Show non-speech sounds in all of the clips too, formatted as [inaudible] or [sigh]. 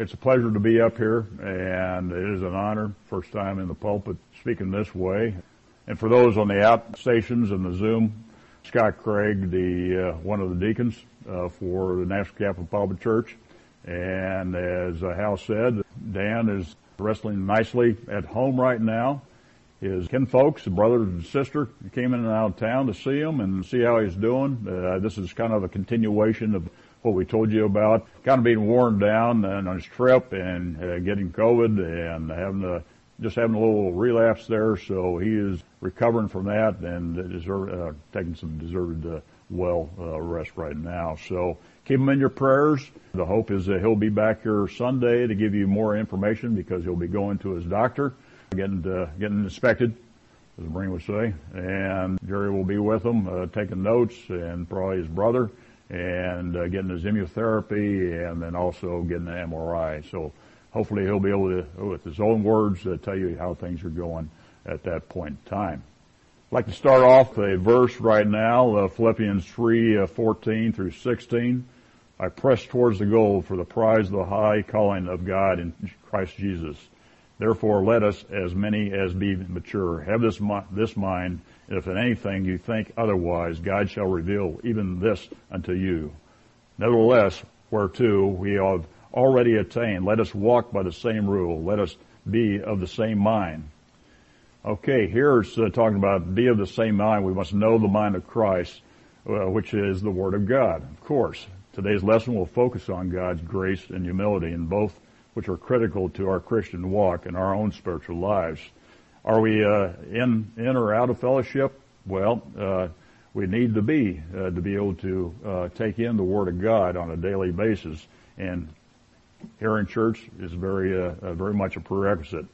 It's a pleasure to be up here, and it is an honor. First time in the pulpit speaking this way. And for those on the outstations and the Zoom, Scott Craig, the uh, one of the deacons uh, for the National Capital Pulpit Church, and as uh, Hal said, Dan is wrestling nicely at home right now. His kin kinfolks, brother and sister, came in and out of town to see him and see how he's doing. Uh, this is kind of a continuation of what we told you about. Kind of being worn down and on his trip and uh, getting COVID and having a just having a little relapse there. So he is recovering from that and deserve, uh, taking some deserved uh, well uh, rest right now. So keep him in your prayers. The hope is that he'll be back here Sunday to give you more information because he'll be going to his doctor, getting uh, getting inspected, as brain would say. And Jerry will be with him, uh, taking notes, and probably his brother and uh, getting his immunotherapy and then also getting an MRI. So hopefully he'll be able to, with his own words, uh, tell you how things are going at that point in time. I'd like to start off a verse right now, uh, Philippians 3, uh, 14 through 16. I press towards the goal for the prize of the high calling of God in Christ Jesus. Therefore let us, as many as be mature, have this, this mind if in anything you think otherwise, God shall reveal even this unto you. Nevertheless, whereto we have already attained, let us walk by the same rule. Let us be of the same mind. Okay, here it's uh, talking about be of the same mind. We must know the mind of Christ, uh, which is the Word of God. Of course, today's lesson will focus on God's grace and humility in both which are critical to our Christian walk and our own spiritual lives. Are we uh, in in or out of fellowship? Well, uh, we need to be uh, to be able to uh, take in the Word of God on a daily basis, and here in church is very uh, uh, very much a prerequisite.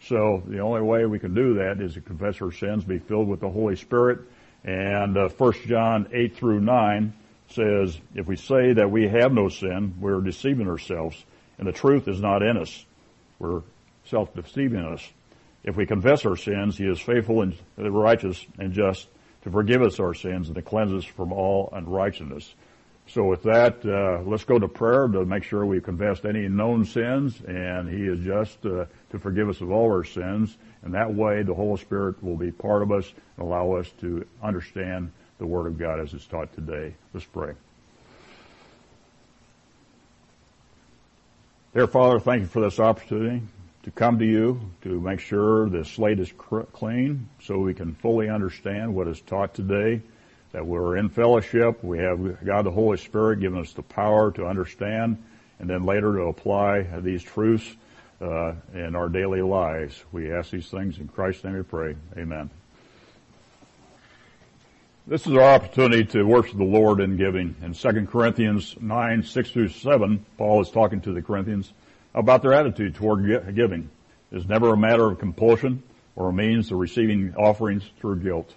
So the only way we can do that is to confess our sins, be filled with the Holy Spirit, and uh, 1 John 8 through 9 says, if we say that we have no sin, we're deceiving ourselves, and the truth is not in us. We're self-deceiving us. If we confess our sins, He is faithful and righteous and just to forgive us our sins and to cleanse us from all unrighteousness. So with that, uh, let's go to prayer to make sure we've confessed any known sins, and He is just uh, to forgive us of all our sins. And that way, the Holy Spirit will be part of us and allow us to understand the Word of God as it's taught today. Let's pray. Dear Father, thank you for this opportunity to come to you to make sure the slate is clean so we can fully understand what is taught today, that we're in fellowship, we have God the Holy Spirit giving us the power to understand, and then later to apply these truths uh, in our daily lives. We ask these things in Christ's name we pray. Amen. This is our opportunity to worship the Lord in giving. In 2 Corinthians 9, 6 through 7, Paul is talking to the Corinthians about their attitude toward giving. It is never a matter of compulsion or a means of receiving offerings through guilt.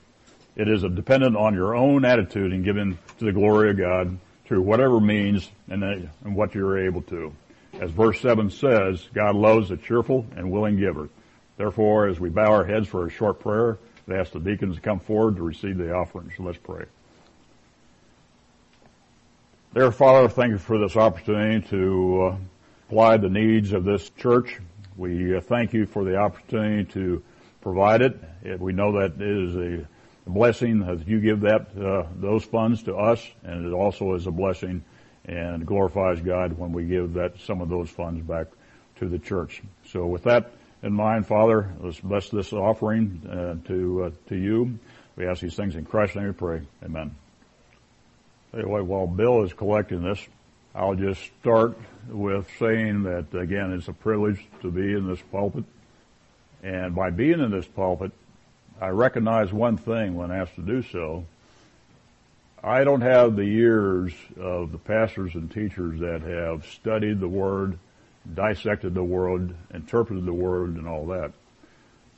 It is dependent on your own attitude in giving to the glory of God through whatever means and, and what you're able to. As verse 7 says, God loves a cheerful and willing giver. Therefore, as we bow our heads for a short prayer, I ask the deacons to come forward to receive the offerings. Let's pray. Dear Father, thank you for this opportunity to uh, supply the needs of this church. We uh, thank you for the opportunity to provide it. We know that it is a blessing that you give that uh, those funds to us, and it also is a blessing and glorifies God when we give that some of those funds back to the church. So with that in mind, Father, let's bless this offering uh, to uh, to you. We ask these things in Christ's name. We pray. Amen. Anyway, while Bill is collecting this, I'll just start with saying that again, it's a privilege to be in this pulpit. And by being in this pulpit, I recognize one thing when asked to do so. I don't have the years of the pastors and teachers that have studied the Word, dissected the Word, interpreted the Word, and all that.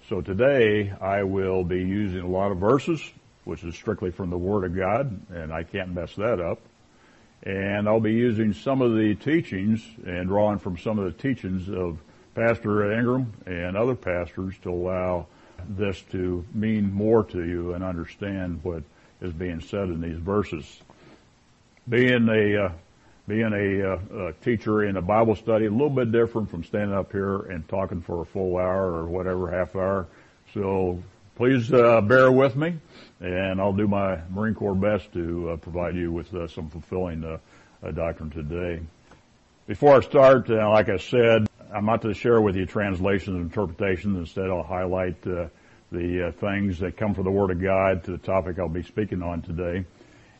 So today I will be using a lot of verses, which is strictly from the Word of God, and I can't mess that up. And I'll be using some of the teachings and drawing from some of the teachings of Pastor Inghram and other pastors to allow this to mean more to you and understand what is being said in these verses. Being a uh, being a, uh, a, teacher in a Bible study, a little bit different from standing up here and talking for a full hour or whatever, half hour. So please uh, bear with me, and I'll do my Marine Corps best to uh, provide you with uh, some fulfilling uh, doctrine today. Before I start, uh, like I said, I'm not to share with you translations and interpretations. Instead, I'll highlight the things that come from the Word of God to the topic I'll be speaking on today.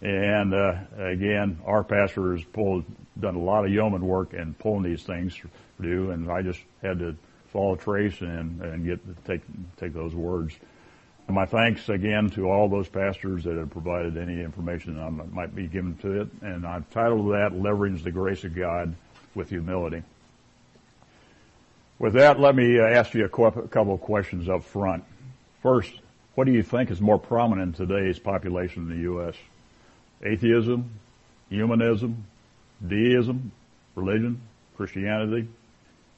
And uh, again, our pastor has pulled, done a lot of yeoman work in pulling these things through, and I just had to follow trace and and get take take those words. My thanks again to all those pastors that have provided any information that might be given to it. And I've titled that "Leverage the Grace of God with Humility." With that, let me uh, ask you a couple of questions up front. First, what do you think is more prominent in today's population in the U.S.? atheism, humanism, deism, religion, Christianity.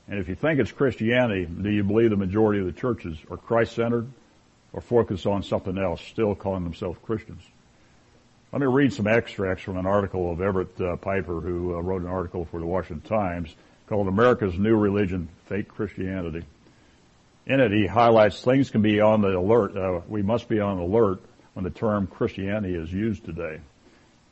And if you think it's Christianity, do you believe the majority of the churches are Christ-centered or focus on something else, still calling themselves Christians? Let me read some extracts from an article of Everett uh, Piper, who uh, wrote an article for the Washington Times called America's New Religion, Fake Christianity. In it, he highlights things can be on the alert, uh, we must be on alert when the term Christianity is used today.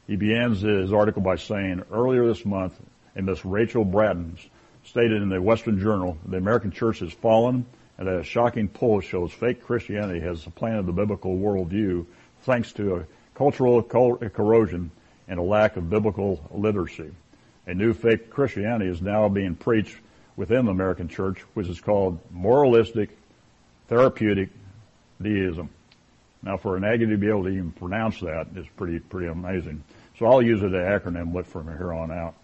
He begins his article by saying, earlier this month, a Miss Rachel Bratton stated in the Western Journal, the American church has fallen and a shocking poll shows fake Christianity has supplanted the biblical worldview thanks to a cultural corrosion and a lack of biblical literacy. A new fake Christianity is now being preached within the American church, which is called moralistic, therapeutic deism. Now, for an Aggie to be able to even pronounce that is pretty pretty amazing. So I'll use it as an acronym from here on out.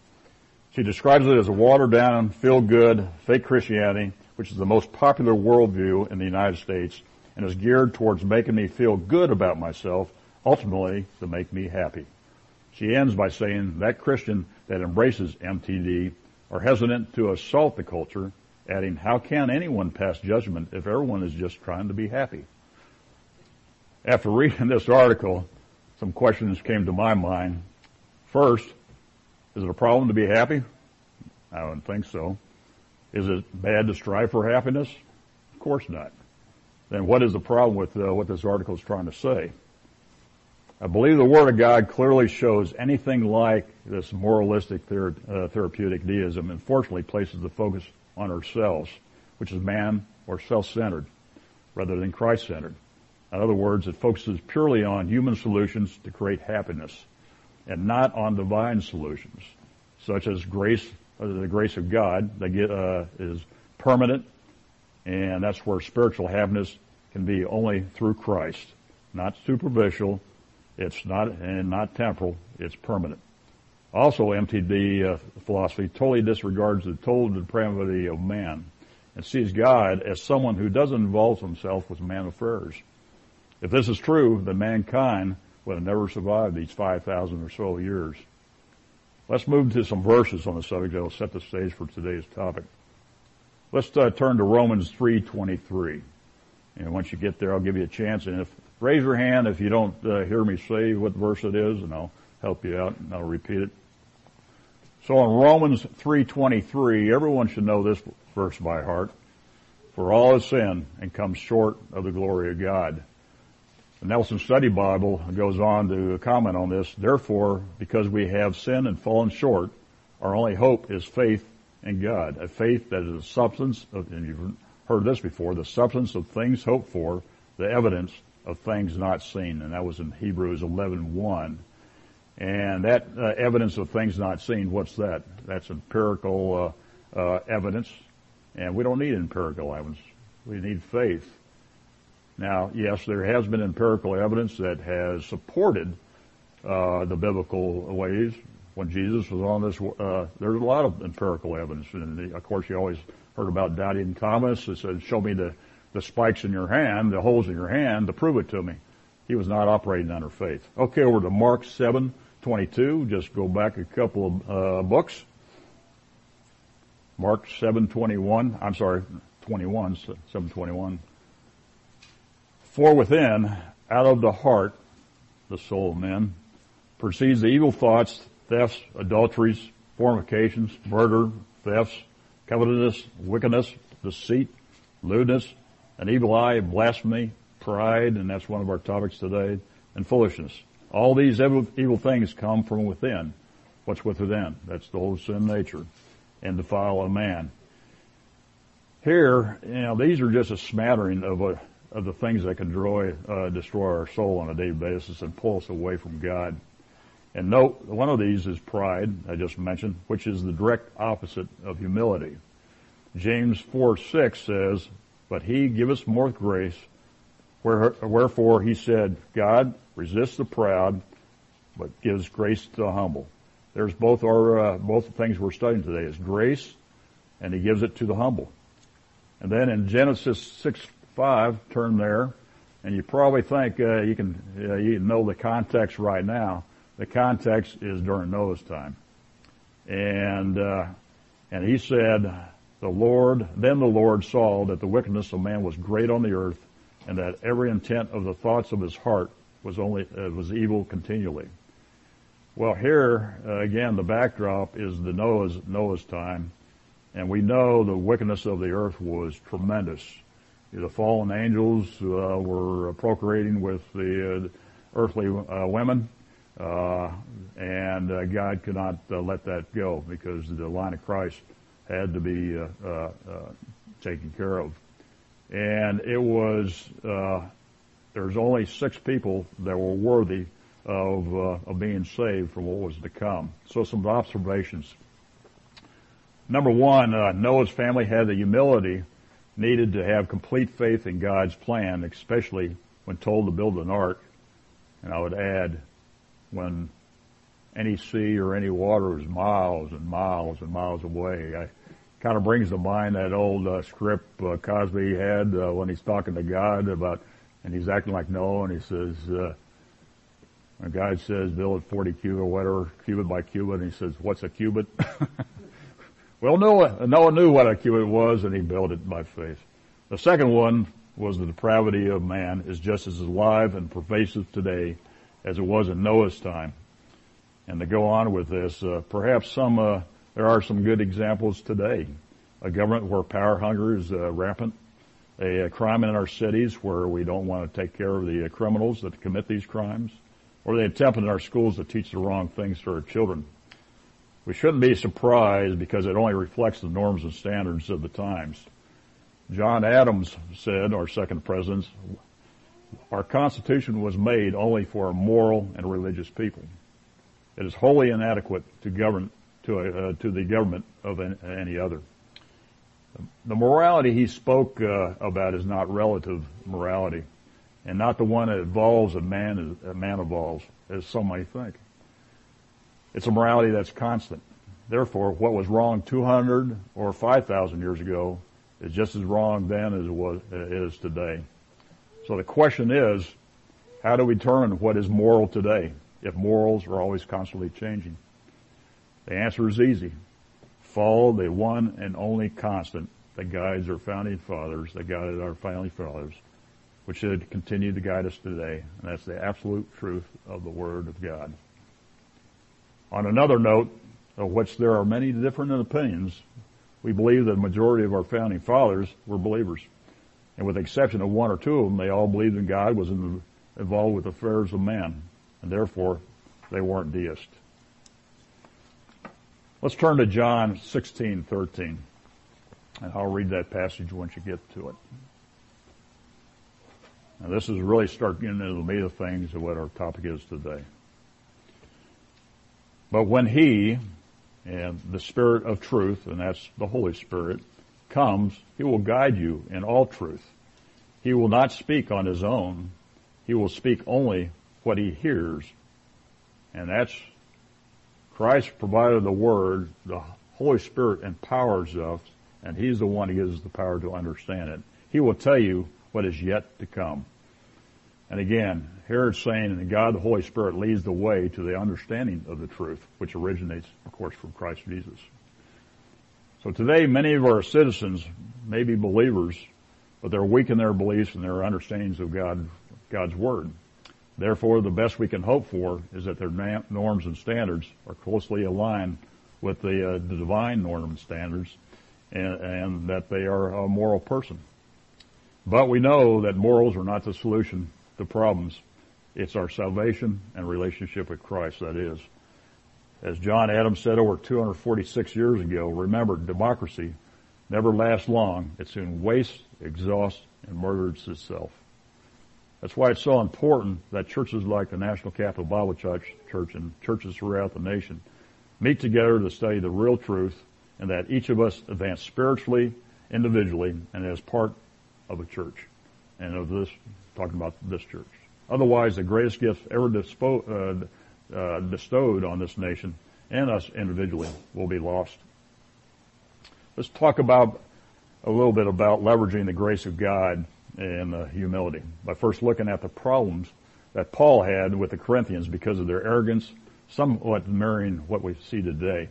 She describes it as a watered down, feel good, fake Christianity, which is the most popular worldview in the United States and is geared towards making me feel good about myself, ultimately to make me happy. She ends by saying that Christian that embraces MTD are hesitant to assault the culture, adding, how can anyone pass judgment if everyone is just trying to be happy? After reading [laughs] this article, some questions came to my mind. First, is it a problem to be happy? I don't think so. Is it bad to strive for happiness? Of course not. Then what is the problem with uh, what this article is trying to say? I believe the Word of God clearly shows anything like this moralistic thera- uh, therapeutic deism unfortunately places the focus on ourselves, which is man or self-centered, rather than Christ-centered. In other words, it focuses purely on human solutions to create happiness and not on divine solutions, such as grace, the grace of God that get, uh, is permanent, and that's where spiritual happiness can be only through Christ, not superficial. It's not and not temporal. It's permanent. Also, MTD uh, philosophy totally disregards the total depravity of man and sees God as someone who doesn't involve himself with man affairs. If this is true, then mankind would have never survived these 5,000 or so years. Let's move to some verses on the subject that will set the stage for today's topic. Let's uh, turn to Romans 3:23. And once you get there, I'll give you a chance. And if raise your hand if you don't uh, hear me say what verse it is, and I'll help you out and I'll repeat it. So in Romans 3:23, everyone should know this verse by heart. For all has sinned and come short of the glory of God. Nelson Study Bible goes on to comment on this. Therefore, because we have sinned and fallen short, our only hope is faith in God. A faith that is the substance of, and you've heard this before, the substance of things hoped for, the evidence of things not seen. And that was in Hebrews 11.1. And that uh, evidence of things not seen, what's that? That's empirical uh, uh, evidence. And we don't need empirical evidence. We need faith. Now, yes, there has been empirical evidence that has supported uh, the biblical ways. When Jesus was on this, uh, there's a lot of empirical evidence, and of course, you always heard about doubting Thomas. It said, "Show me the the spikes in your hand, the holes in your hand, to prove it to me." He was not operating under faith. Okay, over to Mark seven twenty two. Just go back a couple of uh, books. Mark seven twenty one. I'm sorry, twenty one. Seven twenty one. For within, out of the heart, the soul of men, proceeds the evil thoughts, thefts, adulteries, fornications, murder, thefts, covetousness, wickedness, deceit, lewdness, an evil eye, blasphemy, pride, and that's one of our topics today, and foolishness. All these evil, things come from within. What's within? That's the whole sin nature and defile a man. Here, you know, these are just a smattering of a, of the things that can destroy, uh, destroy our soul on a daily basis and pull us away from God. And note, one of these is pride, I just mentioned, which is the direct opposite of humility. James 4, 6 says, But he giveth more grace, wherefore he said, God resists the proud, but gives grace to the humble. There's both our, uh, both the things we're studying today is grace, and he gives it to the humble. And then in Genesis 6, 5, turn there, and you probably think uh, you can uh, you know the context right now. The context is during Noah's time, and uh, and he said, "The Lord." Then the Lord saw that the wickedness of man was great on the earth, and that every intent of the thoughts of his heart was only uh, was evil continually. Well, here uh, again, the backdrop is the Noah's Noah's time, and we know the wickedness of the earth was tremendous. The fallen angels uh, were procreating with the uh, earthly uh, women, and God could not let that go because the line of Christ had to be taken care of. And it was there's only six people that were worthy of, uh, of being saved from what was to come. So some observations. Number one, uh, Noah's family had the humility needed to have complete faith in God's plan, especially when told to build an ark. And I would add, when any sea or any water is miles and miles and miles away. I kind of brings to mind that old uh, script uh, Cosby had uh, when he's talking to God about, and he's acting like Noah, and he says, uh, when God says build it 40 cubit or whatever, cubit by cubit, and he says, what's a cubit? [laughs] well, Noah, Noah knew what a cubit was and he built it by faith. The second one was the depravity of man is just as alive and pervasive today as it was in Noah's time. And to go on with this, uh, perhaps some, uh, there are some good examples today. A government where power hunger is uh, rampant. A, a, crime in our cities where we don't want to take care of the uh, criminals that commit these crimes or they attempt in our schools to teach the wrong things to our children. We shouldn't be surprised because it only reflects the norms and standards of the times. John Adams said, our second president, our Constitution was made only for a moral and religious people. It is wholly inadequate to govern to, uh, to the government of any other. The morality he spoke uh, about is not relative morality and not the one that evolves and man, a man evolves, as some may think. It's a morality that's constant. Therefore, what was wrong 200 or 5,000 years ago is just as wrong then as it was, is today. So the question is, how do we determine what is moral today if morals are always constantly changing? The answer is easy. Follow the one and only constant that guides our founding fathers, that guided our founding fathers, which should continue to guide us today, and that's the absolute truth of the Word of God. On another note, of which there are many different opinions, we believe that the majority of our founding fathers were believers. And with the exception of one or two of them, they all believed in God, was involved with affairs of men, and therefore they weren't deists. Let's turn to John 16:13, and I'll read that passage once you get to it. Now this is really start getting into the meat of things of what our topic is today. But when He, and the Spirit of truth, and that's the Holy Spirit, comes, He will guide you in all truth. He will not speak on His own. He will speak only what He hears. And that's Christ provided the Word. The Holy Spirit empowers us, and He's the one who gives us the power to understand it. He will tell you what is yet to come. And again, here it's saying that God the Holy Spirit leads the way to the understanding of the truth, which originates, of course, from Christ Jesus. So today, many of our citizens may be believers, but they're weak in their beliefs and their understandings of God, God's Word. Therefore, the best we can hope for is that their norms and standards are closely aligned with the, uh, the divine norm and standards, and, and that they are a moral person. But we know that morals are not the solution to problems. It's our salvation and relationship with Christ that is. As John Adams said over 246 years ago, remember, democracy never lasts long. It soon wastes, exhausts, and murders itself. That's why it's so important that churches like the National Capital Bible Church, Church and churches throughout the nation meet together to study the real truth and that each of us advance spiritually, individually, and as part of a church. And of this, talking about this church. Otherwise, the greatest gift ever dispo, uh, uh, bestowed on this nation and us individually will be lost. Let's talk about a little bit about leveraging the grace of God and uh, humility by first looking at the problems that Paul had with the Corinthians because of their arrogance, somewhat mirroring what we see today.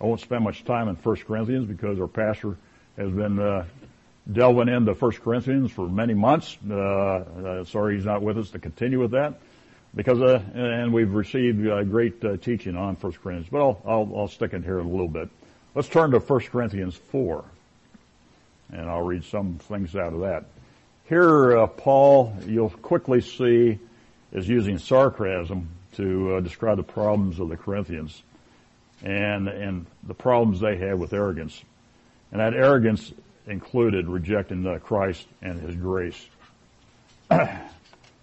I won't spend much time in 1 Corinthians because our pastor has been uh, delving into 1 Corinthians for many months. Uh, uh, sorry he's not with us to continue with that because uh, and we've received uh, great uh, teaching on 1 Corinthians. But I'll, I'll, I'll stick in here a little bit. Let's turn to 1 Corinthians 4, and I'll read some things out of that. Here, uh, Paul, you'll quickly see, is using sarcasm to describe the problems of the Corinthians and and the problems they had with arrogance, and that arrogance included rejecting Christ and His grace, [clears throat] and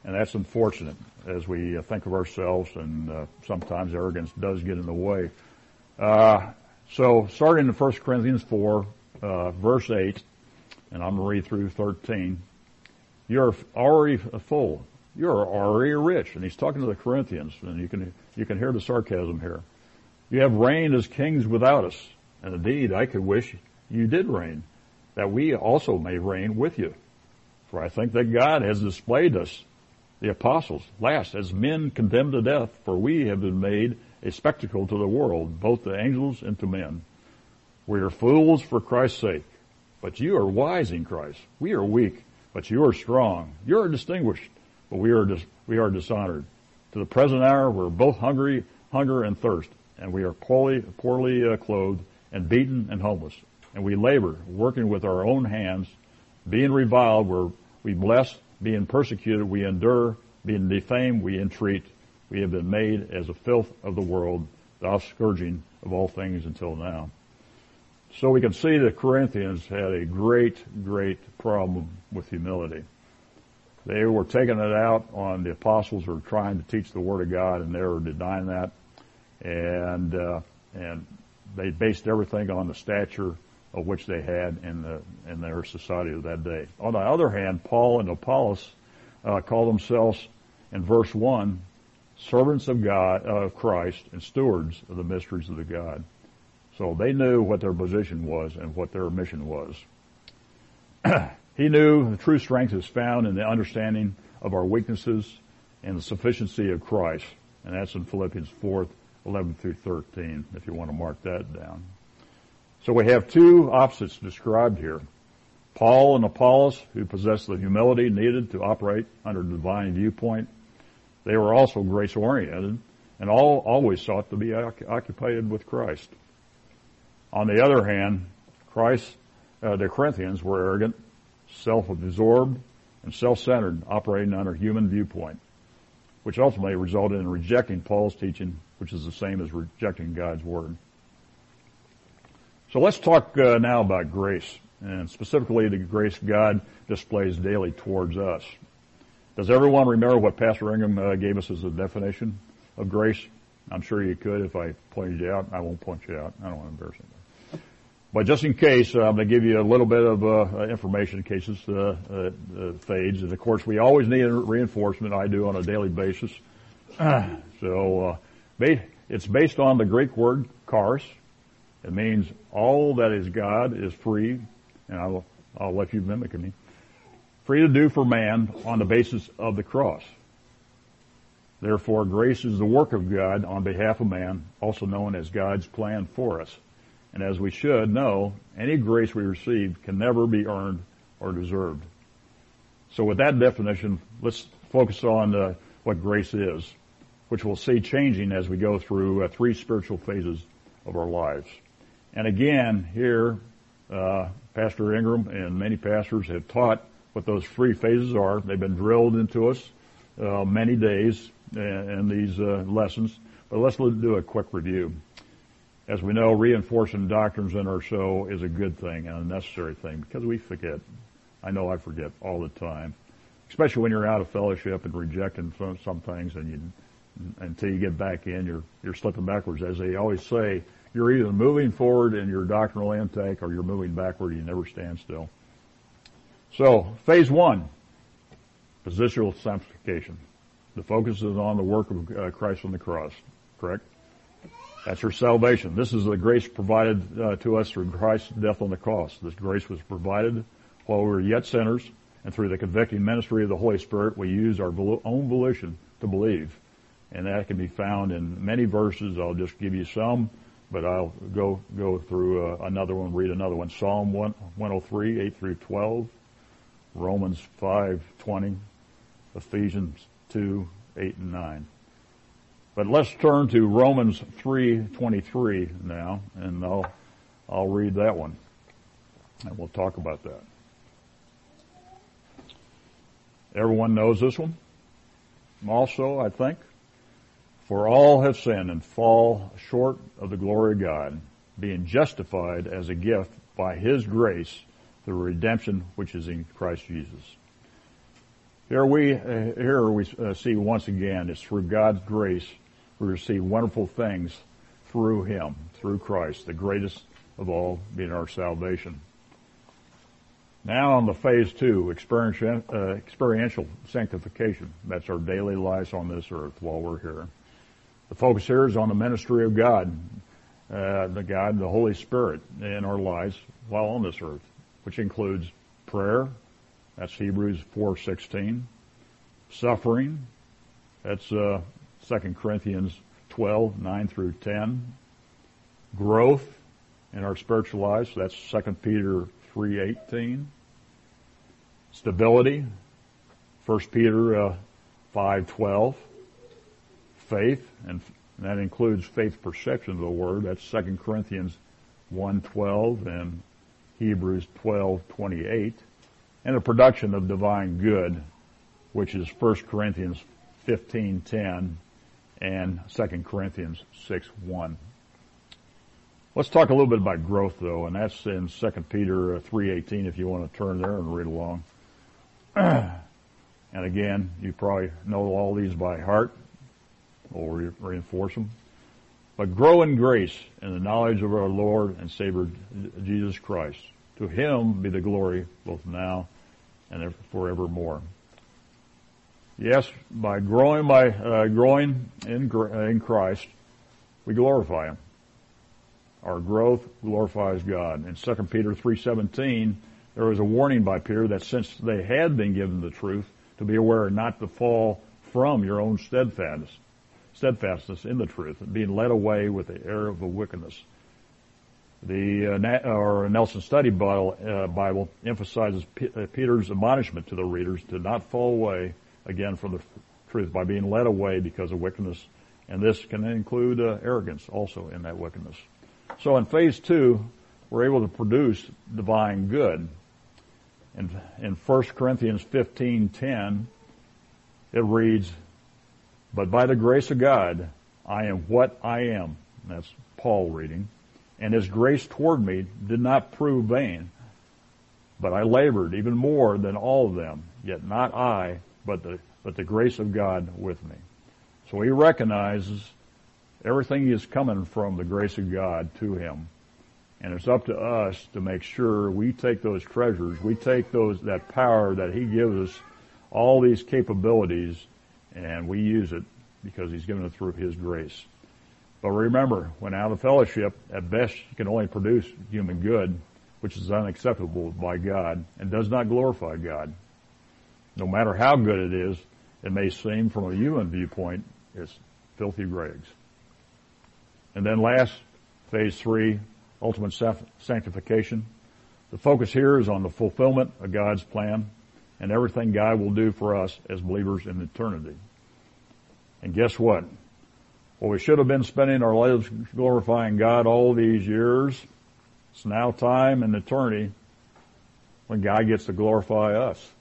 that's unfortunate as we uh, think of ourselves, and uh, sometimes arrogance does get in the way. Uh, so, starting in 1 Corinthians 4, uh, verse 8, and I'm going to read through 13. You're already full. You're already rich. And he's talking to the Corinthians, and you can, you can hear the sarcasm here. You have reigned as kings without us. And indeed, I could wish you did reign, that we also may reign with you. For I think that God has displayed us, the apostles, last as men condemned to death, for we have been made a spectacle to the world, both to angels and to men. We are fools for Christ's sake, but you are wise in Christ. We are weak, but you are strong. You are distinguished, but we are dis- we are dishonored. To the present hour, we're both hungry, hunger and thirst, and we are poorly, poorly uh, clothed and beaten and homeless. And we labor, working with our own hands, being reviled, we're, we bless, being persecuted, we endure, being defamed, we entreat. We have been made as a filth of the world, the offscourging of all things until now. So we can see the Corinthians had a great, great problem with humility. They were taking it out on the apostles who were trying to teach the Word of God, and they were denying that. And uh, and they based everything on the stature of which they had in the in their society of that day. On the other hand, Paul and Apollos uh, call themselves in verse one servants of God of Christ and stewards of the mysteries of the God. So they knew what their position was and what their mission was. [clears throat] he knew the true strength is found in the understanding of our weaknesses and the sufficiency of Christ. And that's in Philippians 4, 11 through 13, if you want to mark that down. So we have two opposites described here. Paul and Apollos, who possessed the humility needed to operate under divine viewpoint. They were also grace oriented and all always sought to be occupied with Christ. On the other hand, Christ, uh, the Corinthians were arrogant, self-absorbed, and self-centered, operating under human viewpoint, which ultimately resulted in rejecting Paul's teaching, which is the same as rejecting God's word. So let's talk uh, now about grace, and specifically the grace God displays daily towards us. Does everyone remember what Pastor Inghram uh, gave us as a definition of grace? I'm sure you could if I pointed you out. I won't point you out. I don't want to embarrass anybody. But just in case, uh, I'm going to give you a little bit of uh, information in case this uh, uh, uh, fades. And of course, we always need reinforcement. I do on a daily basis. [clears throat] so it's based on the Greek word charis. It means all that is God is free, and I'll, I'll let you mimic me. Free to do for man on the basis of the cross. Therefore, grace is the work of God on behalf of man, also known as God's plan for us. And as we should know, any grace we receive can never be earned or deserved. So with that definition, let's focus on uh, what grace is, which we'll see changing as we go through uh, three spiritual phases of our lives. And again, here, uh, Pastor Inghram and many pastors have taught what those three phases are. They've been drilled into us uh, many days in, in these uh, lessons. But let's do a quick review. As we know, reinforcing doctrines in our show is a good thing and a necessary thing because we forget. I know I forget all the time, especially when you're out of fellowship and rejecting some, some things, and you until you get back in, you're you're slipping backwards. As they always say, you're either moving forward in your doctrinal intake or you're moving backward. You never stand still. So, phase one, positional sanctification. The focus is on the work of uh, Christ on the cross. Correct? That's your salvation. This is the grace provided uh, to us through Christ's death on the cross. This grace was provided while we were yet sinners, and through the convicting ministry of the Holy Spirit, we use our own volition to believe. And that can be found in many verses. I'll just give you some, but I'll go go through uh, another one, read another one. Psalm 1, 103, 8 through 12, Romans 5, 20, Ephesians 2, 8 and 9. But let's turn to Romans 3:23 now, and I'll I'll read that one, and we'll talk about that. Everyone knows this one. Also, I think, for all have sinned and fall short of the glory of God, being justified as a gift by His grace through redemption which is in Christ Jesus. Here we, uh, here we uh, see once again, it's through God's grace we receive wonderful things through Him, through Christ, the greatest of all being our salvation. Now on the phase two, experiential, uh, experiential sanctification. That's our daily lives on this earth while we're here. The focus here is on the ministry of God, uh, the God, the Holy Spirit in our lives while on this earth, which includes prayer. That's Hebrews 4:16. Suffering. That's uh, 2 Corinthians 12, 9 through 10. Growth in our spiritual lives, that's 2 Peter 3.18. Stability, 1 Peter uh, 5.12. Faith, and that includes faith perception of the word, that's 2 Corinthians 1.12 and Hebrews 12.28. And the production of divine good, which is 1 Corinthians 15.10 and 2 Corinthians 6 1. Let's talk a little bit about growth though, and that's in 2 Peter 3.18 if you want to turn there and read along. [clears throat] and again, you probably know all these by heart. We'll re- reinforce them. But grow in grace and the knowledge of our Lord and Savior Jesus Christ. To Him be the glory both now and forevermore. Yes, by growing by uh, growing in in Christ, we glorify Him. Our growth glorifies God. In 2 Peter 3:17, there was a warning by Peter that since they had been given the truth, to be aware not to fall from your own steadfastness, steadfastness in the truth, and being led away with the error of the wickedness. The uh, or Nelson Study Bible, uh, Bible emphasizes P- uh, Peter's admonishment to the readers to not fall away again from the truth by being led away because of wickedness. And this can include uh, arrogance also in that wickedness. So in phase two, we're able to produce divine good. In, in 1 Corinthians 15:10, it reads, "But by the grace of God, I am what I am." That's Paul reading. And his grace toward me did not prove vain, but I labored even more than all of them, yet not I, but the, but the grace of God with me. So he recognizes everything is coming from the grace of God to him. And it's up to us to make sure we take those treasures, we take those, that power that he gives us, all these capabilities, and we use it because he's given it through his grace. But remember, when out of fellowship, at best you can only produce human good, which is unacceptable by God and does not glorify God no matter how good it is, it may seem from a human viewpoint, it's filthy rags. And then last, phase three, ultimate sanctification. The focus here is on the fulfillment of God's plan and everything God will do for us as believers in eternity. And guess what? Well, we should have been spending our lives glorifying God all these years. It's now time in eternity when God gets to glorify us.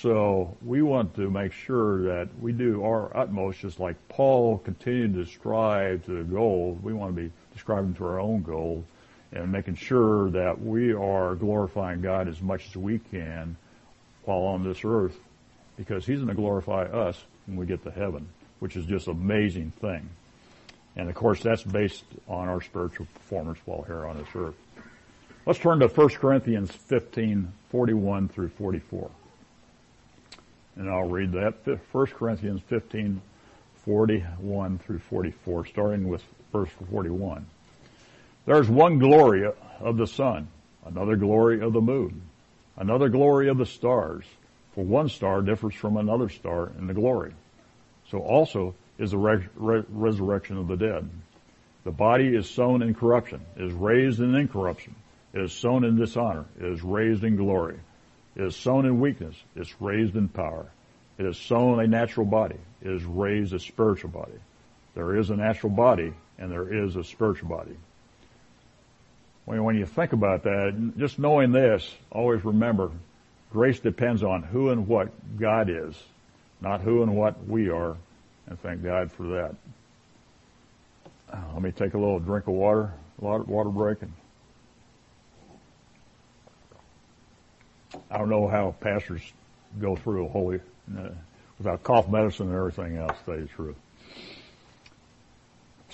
So we want to make sure that we do our utmost, just like Paul continued to strive to the goal. We want to be striving to our own goal and making sure that we are glorifying God as much as we can while on this earth because He's going to glorify us when we get to heaven, which is just amazing thing. And of course, that's based on our spiritual performance while here on this earth. Let's turn to 1 Corinthians 15, 41 through 44. And I'll read that. 1 Corinthians 15, 41 through 44, starting with verse 41. There's one glory of the sun, another glory of the moon, another glory of the stars. For one star differs from another star in the glory. So also is the re- re- resurrection of the dead. The body is sown in corruption, is raised in incorruption. Is sown in dishonor, is raised in glory. Is sown in weakness, it's raised in power. It is sown a natural body, is raised a spiritual body. There is a natural body and there is a spiritual body. When, you think about that, just knowing this, always remember, grace depends on who and what God is, not who and what we are, and thank God for that. Let me take a little drink of water, water break, and I don't know how pastors go through a holy, uh, without cough medicine and everything else, the truth.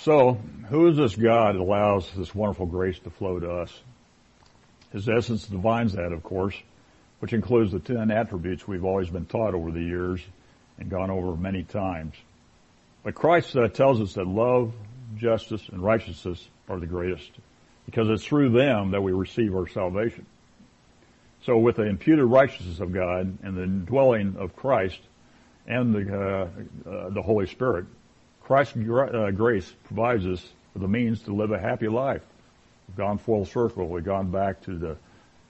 So, who is this God that allows this wonderful grace to flow to us? His essence divines that, of course, which includes the ten attributes we've always been taught over the years and gone over many times. But Christ uh, tells us that love, justice, and righteousness are the greatest because it's through them that we receive our salvation. So with the imputed righteousness of God and the dwelling of Christ and the, uh, uh, the Holy Spirit, Christ's uh, grace provides us with the means to live a happy life. We've gone full circle. We've gone back to the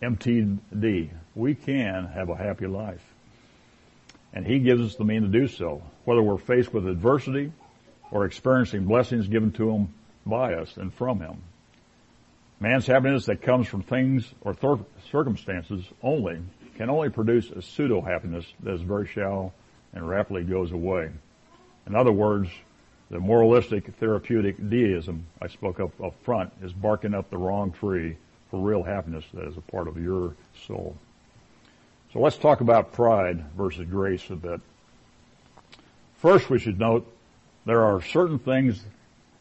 MTD. We can have a happy life. And He gives us the means to do so, whether we're faced with adversity or experiencing blessings given to Him by us and from Him. Man's happiness that comes from things or th- circumstances only can only produce a pseudo happiness that is very shallow and rapidly goes away. In other words, the moralistic therapeutic deism I spoke of up front is barking up the wrong tree for real happiness that is a part of your soul. So let's talk about pride versus grace a bit. First, we should note there are certain things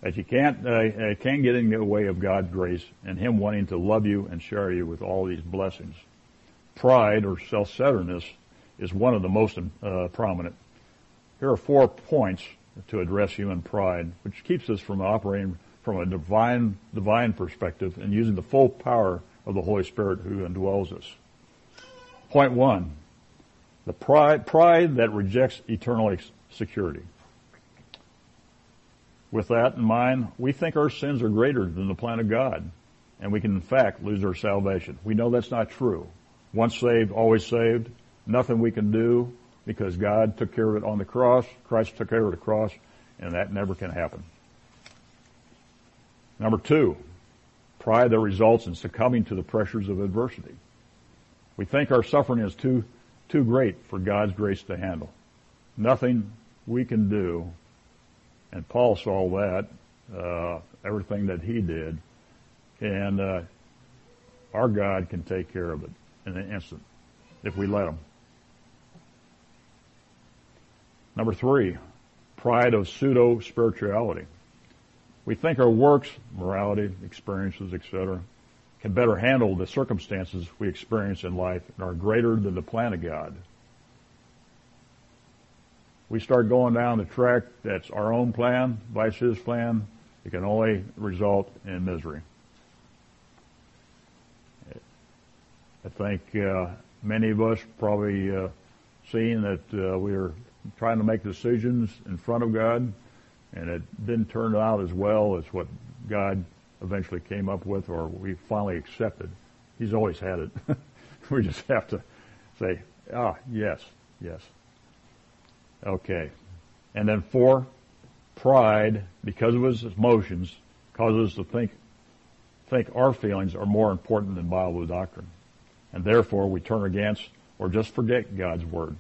that you can't uh, uh, can't get in the way of God's grace and Him wanting to love you and share you with all these blessings. Pride or self-centeredness is one of the most uh, prominent. Here are four points to address human pride, which keeps us from operating from a divine divine perspective and using the full power of the Holy Spirit who indwells us. Point one: the pride pride that rejects eternal security. With that in mind, we think our sins are greater than the plan of God, and we can in fact lose our salvation. We know that's not true. Once saved, always saved. Nothing we can do because God took care of it on the cross. Christ took care of the cross, and that never can happen. Number two, pride that results in succumbing to the pressures of adversity. We think our suffering is too, too great for God's grace to handle. Nothing we can do and Paul saw that, uh, everything that he did, and uh, our God can take care of it in an instant if we let him. Number three, pride of pseudo spirituality. We think our works, morality, experiences, etc., can better handle the circumstances we experience in life and are greater than the plan of God we start going down the track that's our own plan, vice his plan, it can only result in misery. I think uh, many of us probably uh, seen that uh, we are trying to make decisions in front of God, and it didn't turn out as well as what God eventually came up with, or we finally accepted. He's always had it. [laughs] we just have to say, ah, yes, yes. Okay. And then four, Pride, because of his emotions, causes us to think, think our feelings are more important than Bible doctrine. And therefore we turn against or just forget God's Word.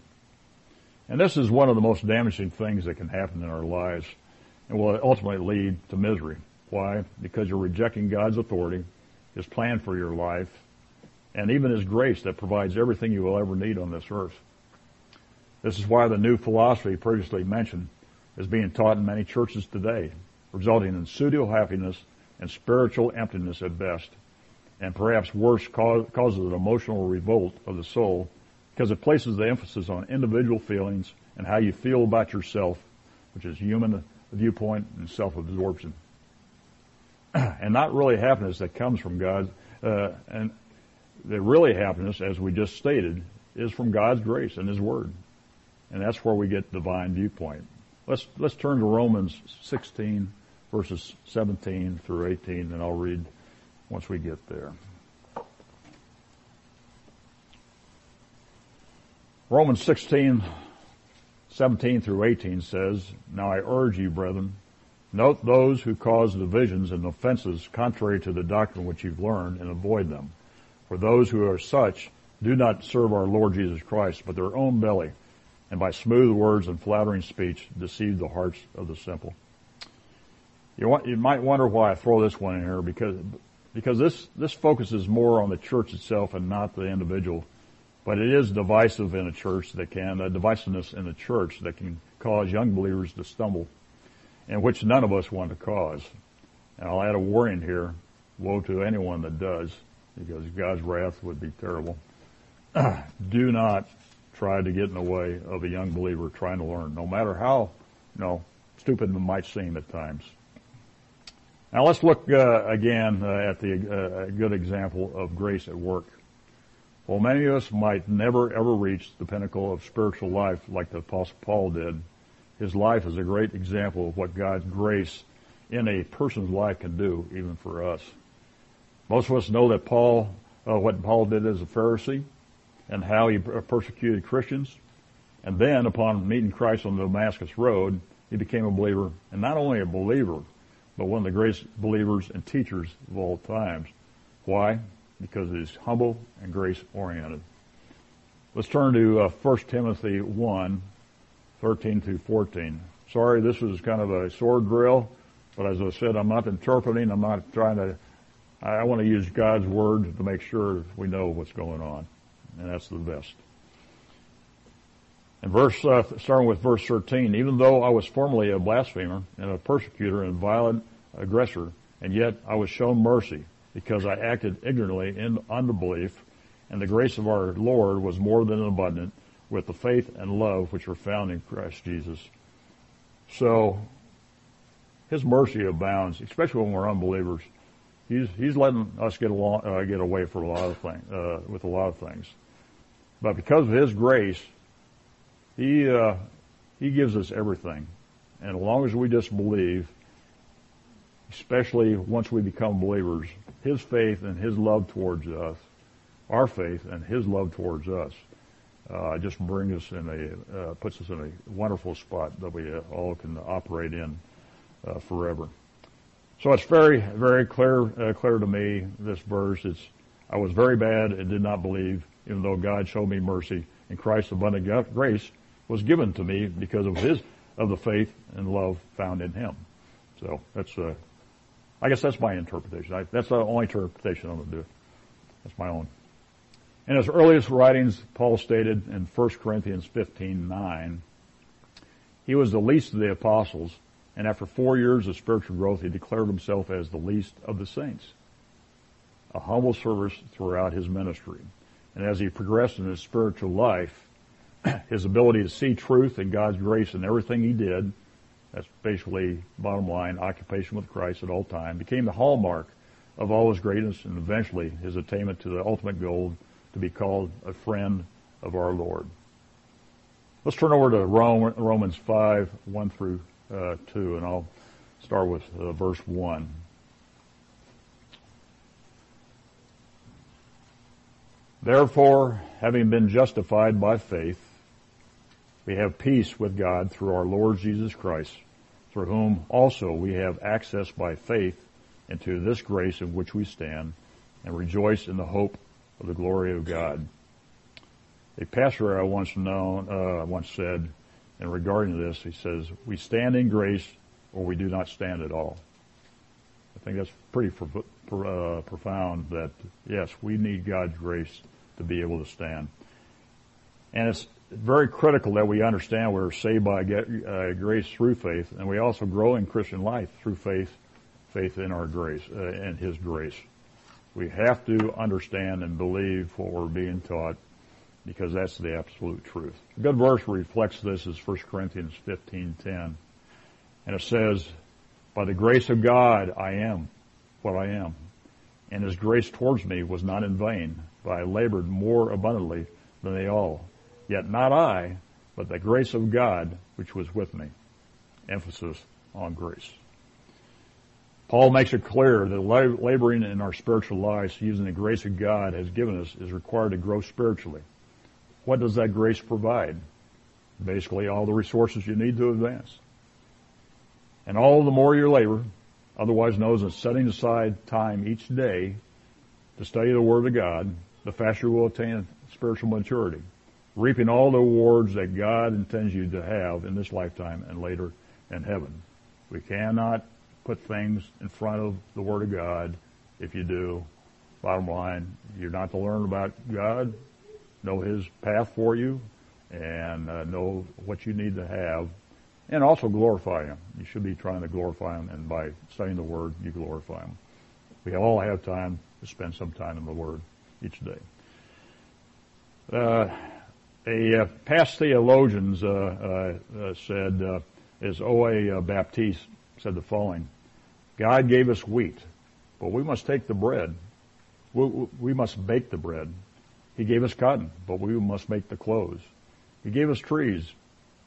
And this is one of the most damaging things that can happen in our lives and will ultimately lead to misery. Why? Because you're rejecting God's authority, His plan for your life, and even His grace that provides everything you will ever need on this earth. This is why the new philosophy previously mentioned is being taught in many churches today, resulting in pseudo happiness and spiritual emptiness at best, and perhaps worse, causes an emotional revolt of the soul because it places the emphasis on individual feelings and how you feel about yourself, which is human viewpoint and self-absorption. [clears throat] and not really happiness that comes from God, uh, and the really happiness, as we just stated, is from God's grace and His Word. And that's where we get divine viewpoint. Let's, let's turn to Romans 16 verses 17 through 18 and I'll read once we get there. Romans 16, 17 through 18 says, Now I urge you, brethren, note those who cause divisions and offenses contrary to the doctrine which you've learned and avoid them. For those who are such do not serve our Lord Jesus Christ, but their own belly, and by smooth words and flattering speech deceive the hearts of the simple. You, want, you might wonder why I throw this one in here because because this this focuses more on the church itself and not the individual but it is divisive in a church that can, a divisiveness in a church that can cause young believers to stumble, and which none of us want to cause. And I'll add a warning here, woe to anyone that does, because God's wrath would be terrible. [clears throat] Do not try to get in the way of a young believer trying to learn, no matter how, you know, stupid it might seem at times. Now let's look uh, again uh, at the uh, good example of grace at work. While many of us might never ever reach the pinnacle of spiritual life like the Apostle Paul did, his life is a great example of what God's grace in a person's life can do, even for us. Most of us know that Paul, uh, what Paul did as a Pharisee, and how he persecuted Christians. And then, upon meeting Christ on the Damascus Road, he became a believer, and not only a believer, but one of the greatest believers and teachers of all times. Why? Because it is humble and grace oriented. Let's turn to uh, 1 Timothy 1, 13 through 14. Sorry, this is kind of a sword drill, but as I said, I'm not interpreting. I'm not trying to. I want to use God's word to make sure we know what's going on, and that's the best. And verse, uh, starting with verse 13, even though I was formerly a blasphemer and a persecutor and violent aggressor, and yet I was shown mercy because I acted ignorantly in unbelief, and the grace of our Lord was more than abundant with the faith and love which were found in Christ Jesus. So, His mercy abounds, especially when we're unbelievers. He's He's letting us get along, uh, get away for a lot of things, uh, with a lot of things. But because of His grace, He uh, He gives us everything, and as long as we just believe, especially once we become believers, his faith and his love towards us, our faith and his love towards us, uh, just brings us in a, uh, puts us in a wonderful spot that we all can operate in uh, forever. So it's very, very clear, uh, clear to me, this verse. It's, I was very bad and did not believe, even though God showed me mercy and Christ's abundant grace was given to me because of his, of the faith and love found in him. So that's, uh, I guess that's my interpretation. I, that's the only interpretation I'm going to do. That's my own. In his earliest writings, Paul stated in 1 Corinthians 15:9, he was the least of the apostles, and after four years of spiritual growth, he declared himself as the least of the saints. A humble service throughout his ministry. And as he progressed in his spiritual life, [clears throat] his ability to see truth and God's grace in everything he did that's basically bottom line, occupation with Christ at all time, became the hallmark of all his greatness and eventually his attainment to the ultimate goal to be called a friend of our Lord. Let's turn over to Romans 5, 1 through uh, 2, and I'll start with uh, verse 1. Therefore, having been justified by faith, we have peace with God through our Lord Jesus Christ for whom also we have access by faith into this grace in which we stand and rejoice in the hope of the glory of God. A pastor I once known, uh, once said, and regarding this, he says, we stand in grace or we do not stand at all. I think that's pretty uh, profound that, yes, we need God's grace to be able to stand. And it's very critical that we understand we're saved by uh, grace through faith, and we also grow in Christian life through faith, faith in our grace, uh, in His grace. We have to understand and believe what we're being taught because that's the absolute truth. A good verse reflects this is 1 Corinthians 15:10. And it says, "By the grace of God I am what I am, and his grace towards me was not in vain, but I labored more abundantly than they all. Yet not I, but the grace of God which was with me." Emphasis on grace. Paul makes it clear that laboring in our spiritual lives using the grace of God has given us is required to grow spiritually. What does that grace provide? Basically all the resources you need to advance. And all the more your labor, otherwise known as setting aside time each day to study the Word of God, the faster you will attain spiritual maturity, reaping all the rewards that God intends you to have in this lifetime and later in heaven. We cannot put things in front of the Word of God. If you do, bottom line, you're not to learn about God, know His path for you, and uh, know what you need to have, and also glorify Him. You should be trying to glorify Him, and by studying the Word, you glorify Him. We all have time to spend some time in the Word each day. Uh, a uh, past theologians uh, uh, said, as O.A. Baptiste said the following, God gave us wheat, but we must take the bread. We, we must bake the bread. He gave us cotton, but we must make the clothes. He gave us trees,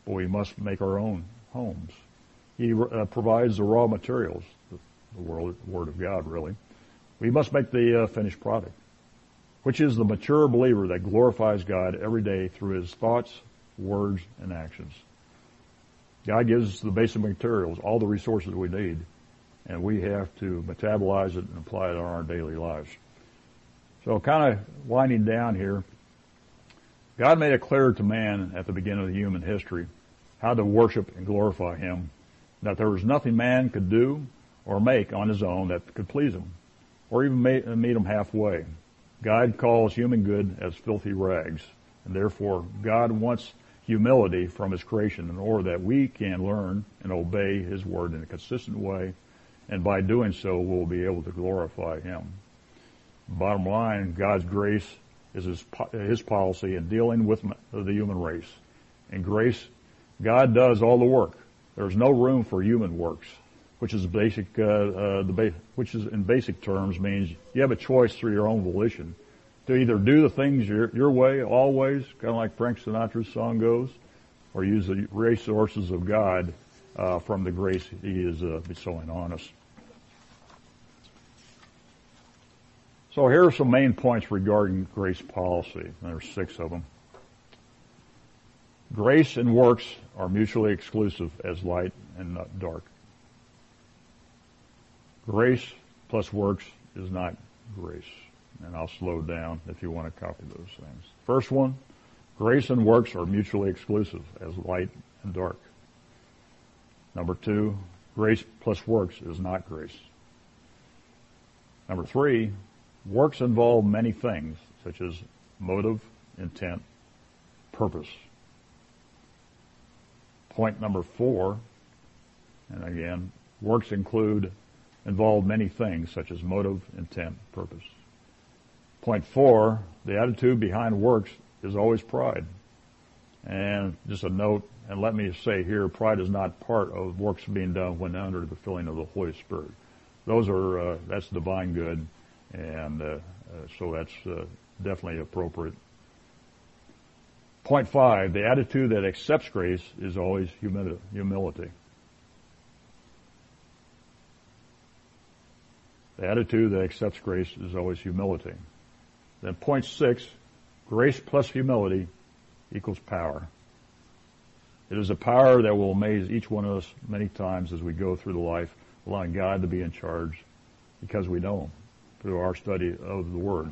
but we must make our own homes. He uh, provides the raw materials, the, the word, word, of God, really. We must make the uh, finished product, which is the mature believer that glorifies God every day through his thoughts, words, and actions. God gives us the basic materials, all the resources we need, and we have to metabolize it and apply it in our daily lives. So kind of winding down here, God made it clear to man at the beginning of human history how to worship and glorify Him, that there was nothing man could do or make on his own that could please Him, or even meet Him halfway. God calls human good as filthy rags, and therefore God wants humility from His creation in order that we can learn and obey His word in a consistent way, and by doing so we'll be able to glorify Him. Bottom line, God's grace is his, his policy in dealing with the human race. In grace, God does all the work. There's no room for human works, which is basic, uh, uh, the ba- which is in basic terms means you have a choice through your own volition to either do the things your, your way, always, kind of like Frank Sinatra's song goes, or use the resources of God uh, from the grace He is uh, bestowing on us. So here are some main points regarding grace policy. There's six of them. Grace and works are mutually exclusive as light and not dark. Grace plus works is not grace. And I'll slow down if you want to copy those things. First one, grace and works are mutually exclusive as light and dark. Number two, grace plus works is not grace. Number three, Works involve many things, such as motive, intent, purpose. Point number four, and again, works include, involve many things, such as motive, intent, purpose. Point four, the attitude behind works is always pride. And just a note, and let me say here, pride is not part of works being done when under the filling of the Holy Spirit. Those are, uh, that's divine good and uh, uh, so that's uh, definitely appropriate. Point five, the attitude that accepts grace is always humility. The attitude that accepts grace is always humility. Then point six, grace plus humility equals power. It is a power that will amaze each one of us many times as we go through the life, allowing God to be in charge because we know Him through our study of the Word.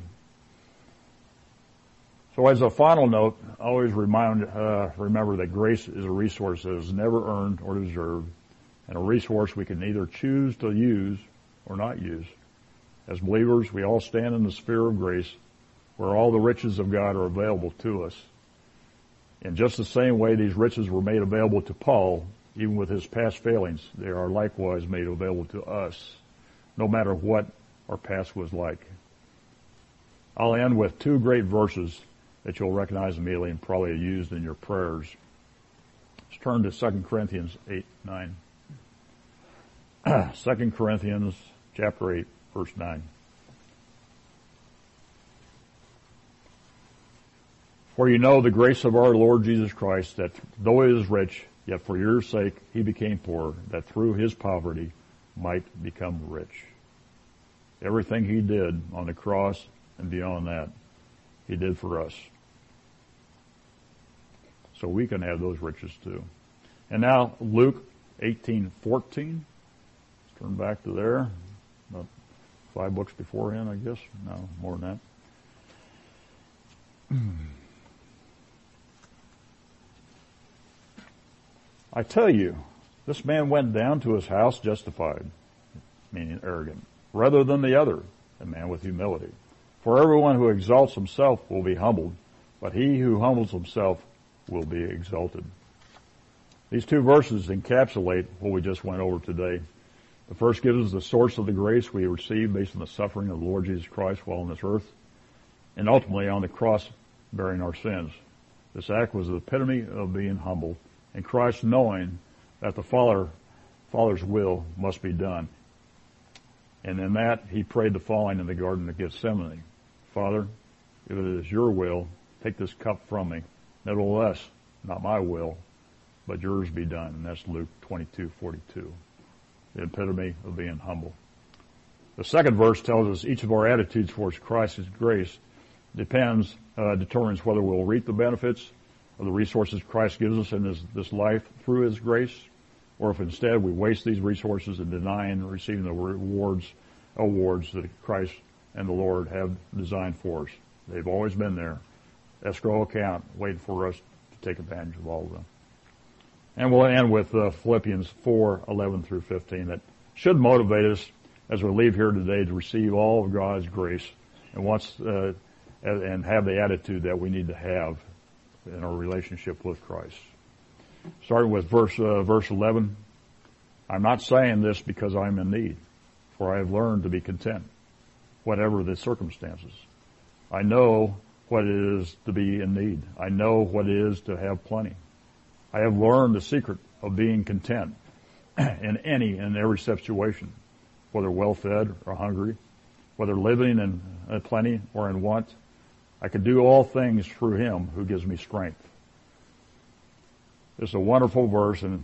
So as a final note, always remind, uh, remember that grace is a resource that is never earned or deserved, and a resource we can either choose to use or not use. As believers, we all stand in the sphere of grace where all the riches of God are available to us. In just the same way these riches were made available to Paul, even with his past failings, they are likewise made available to us, no matter what our past was like. I'll end with two great verses that you'll recognize immediately and probably used in your prayers. Let's turn to 2 Corinthians 8, 9. [clears throat] 2 Corinthians chapter 8, verse 9. For you know the grace of our Lord Jesus Christ, that though he is rich, yet for your sake he became poor, that through his poverty might become rich. Everything he did on the cross and beyond that, he did for us. So we can have those riches too. And now Luke 18:14. Let's turn back to there. Five books beforehand, I guess. No, more than that. [clears throat] I tell you, this man went down to his house justified, meaning arrogant, rather than the other, a man with humility. For everyone who exalts himself will be humbled, but he who humbles himself will be exalted. These two verses encapsulate what we just went over today. The first gives us the source of the grace we receive based on the suffering of the Lord Jesus Christ while on this earth, and ultimately on the cross bearing our sins. This act was the epitome of being humble and Christ knowing that the Father, Father's will must be done. And in that, he prayed the following in the Garden of Gethsemane. Father, if it is your will, take this cup from me. Nevertheless, not my will, but yours be done. And that's Luke 22, 42. The epitome of being humble. The second verse tells us each of our attitudes towards Christ's grace depends, uh, determines whether we'll reap the benefits of the resources Christ gives us in this, this life through His grace, or if instead we waste these resources in denying and receiving the rewards, awards that Christ and the Lord have designed for us. They've always been there. Escrow account waiting for us to take advantage of all of them. And we'll end with uh, Philippians 4, 11 through 15 that should motivate us as we leave here today to receive all of God's grace and wants, uh, and have the attitude that we need to have in our relationship with Christ. Starting with verse, uh, verse 11. I'm not saying this because I'm in need, for I have learned to be content, whatever the circumstances. I know what it is to be in need. I know what it is to have plenty. I have learned the secret of being content [clears throat] in any and every situation, whether well fed or hungry, whether living in uh, plenty or in want, I can do all things through him who gives me strength. It's a wonderful verse and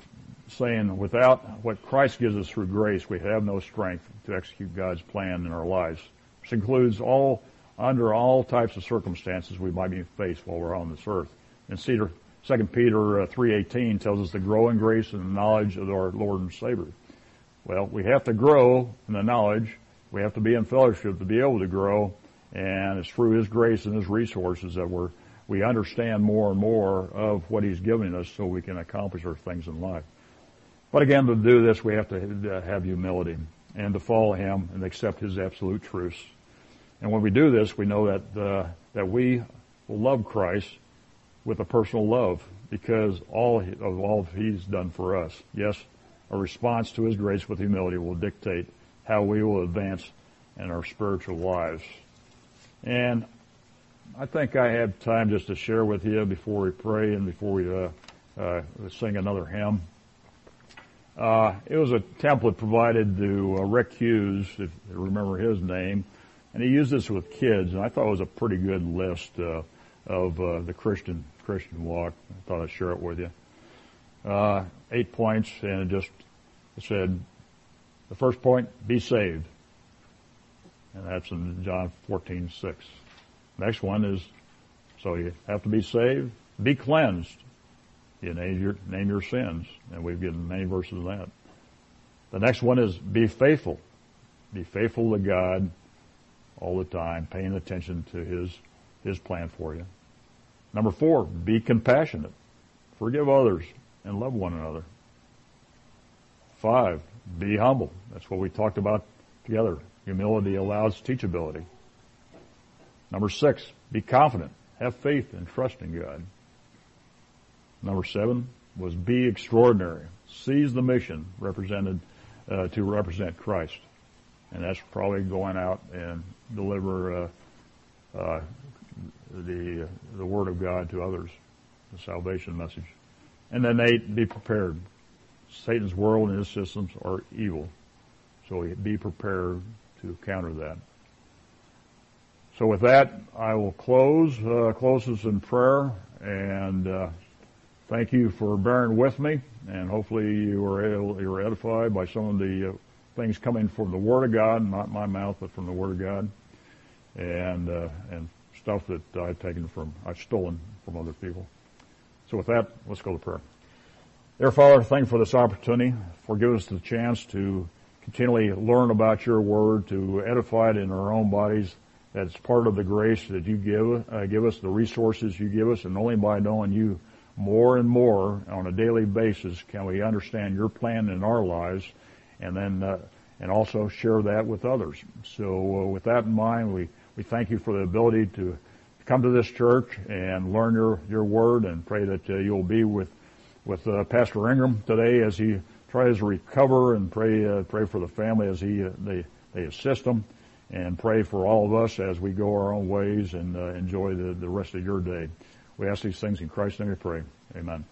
saying without what Christ gives us through grace, we have no strength to execute God's plan in our lives, which includes all, under all types of circumstances we might be faced while we're on this earth. And Cedar, 2 Peter uh, 3.18 tells us to grow in grace and the knowledge of our Lord and Savior. Well, we have to grow in the knowledge. We have to be in fellowship to be able to grow and it's through His grace and His resources that we're, we understand more and more of what He's giving us so we can accomplish our things in life. But again, to do this, we have to have humility and to follow Him and accept His absolute truths. And when we do this, we know that, uh, that we love Christ with a personal love because all of all He's done for us. Yes, a response to His grace with humility will dictate how we will advance in our spiritual lives. And I think I have time just to share with you before we pray and before we uh, uh, sing another hymn. Uh, it was a template provided to uh, Rick Hughes, if you remember his name, and he used this with kids, and I thought it was a pretty good list uh, of uh, the Christian Christian walk. I thought I'd share it with you. Uh, eight points, and it just said, the first point: be saved. And that's in John 14, 6. Next one is, so you have to be saved, be cleansed. You name your, name your sins, and we've given many verses of that. The next one is be faithful. Be faithful to God all the time, paying attention to His, His plan for you. Number four, be compassionate. Forgive others and love one another. Five, be humble. That's what we talked about together. Humility allows teachability. Number six, be confident. Have faith and trust in God. Number seven was be extraordinary. Seize the mission represented uh, to represent Christ, and that's probably going out and deliver uh, uh, the the word of God to others, the salvation message. And then eight, be prepared. Satan's world and his systems are evil, so be prepared to counter that. So with that, I will close, uh, close this in prayer, and uh, thank you for bearing with me, and hopefully you were, able, you were edified by some of the uh, things coming from the Word of God, not my mouth, but from the Word of God, and uh, and stuff that I've taken from, I've stolen from other people. So with that, let's go to prayer. Dear Father, thank you for this opportunity, for giving us the chance to continually learn about your Word, to edify it in our own bodies that's part of the grace that you give, uh, give us, the resources you give us, and only by knowing you more and more on a daily basis can we understand your plan in our lives, and then uh, and also share that with others. So uh, with that in mind, we we thank you for the ability to come to this church and learn your your word, and pray that uh, you'll be with with uh, Pastor Inghram today as he tries to recover, and pray uh, pray for the family as he they they assist him and pray for all of us as we go our own ways and uh, enjoy the, the rest of your day. We ask these things in Christ's name we pray. Amen.